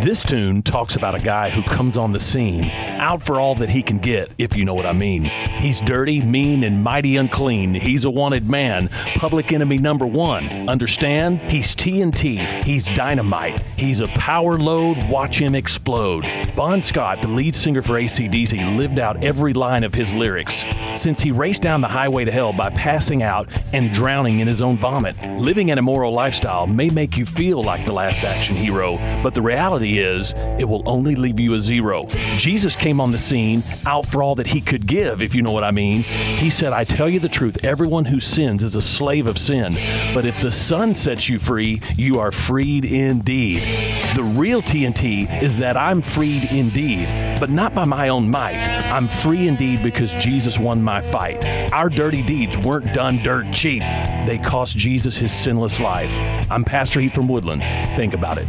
This tune talks about a guy who comes on the scene, out for all that he can get, if you know what I mean. He's dirty, mean, and mighty unclean. He's a wanted man, public enemy number one. Understand? He's TNT. He's dynamite. He's a power load. Watch him explode. Bon Scott, the lead singer for ACDC, lived out every line of his lyrics since he raced down the highway to hell by passing out and drowning in his own vomit. Living an immoral lifestyle may make you feel like the last action hero, but the reality is it will only leave you a zero. Jesus came on the scene out for all that he could give, if you know what I mean. He said, I tell you the truth, everyone who sins is a slave of sin, but if the Son sets you free, you are freed indeed. The real TNT is that I'm freed indeed, but not by my own might. I'm free indeed because Jesus won my fight. Our dirty deeds weren't done dirt cheap, they cost Jesus his sinless life. I'm Pastor Heath from Woodland. Think about it.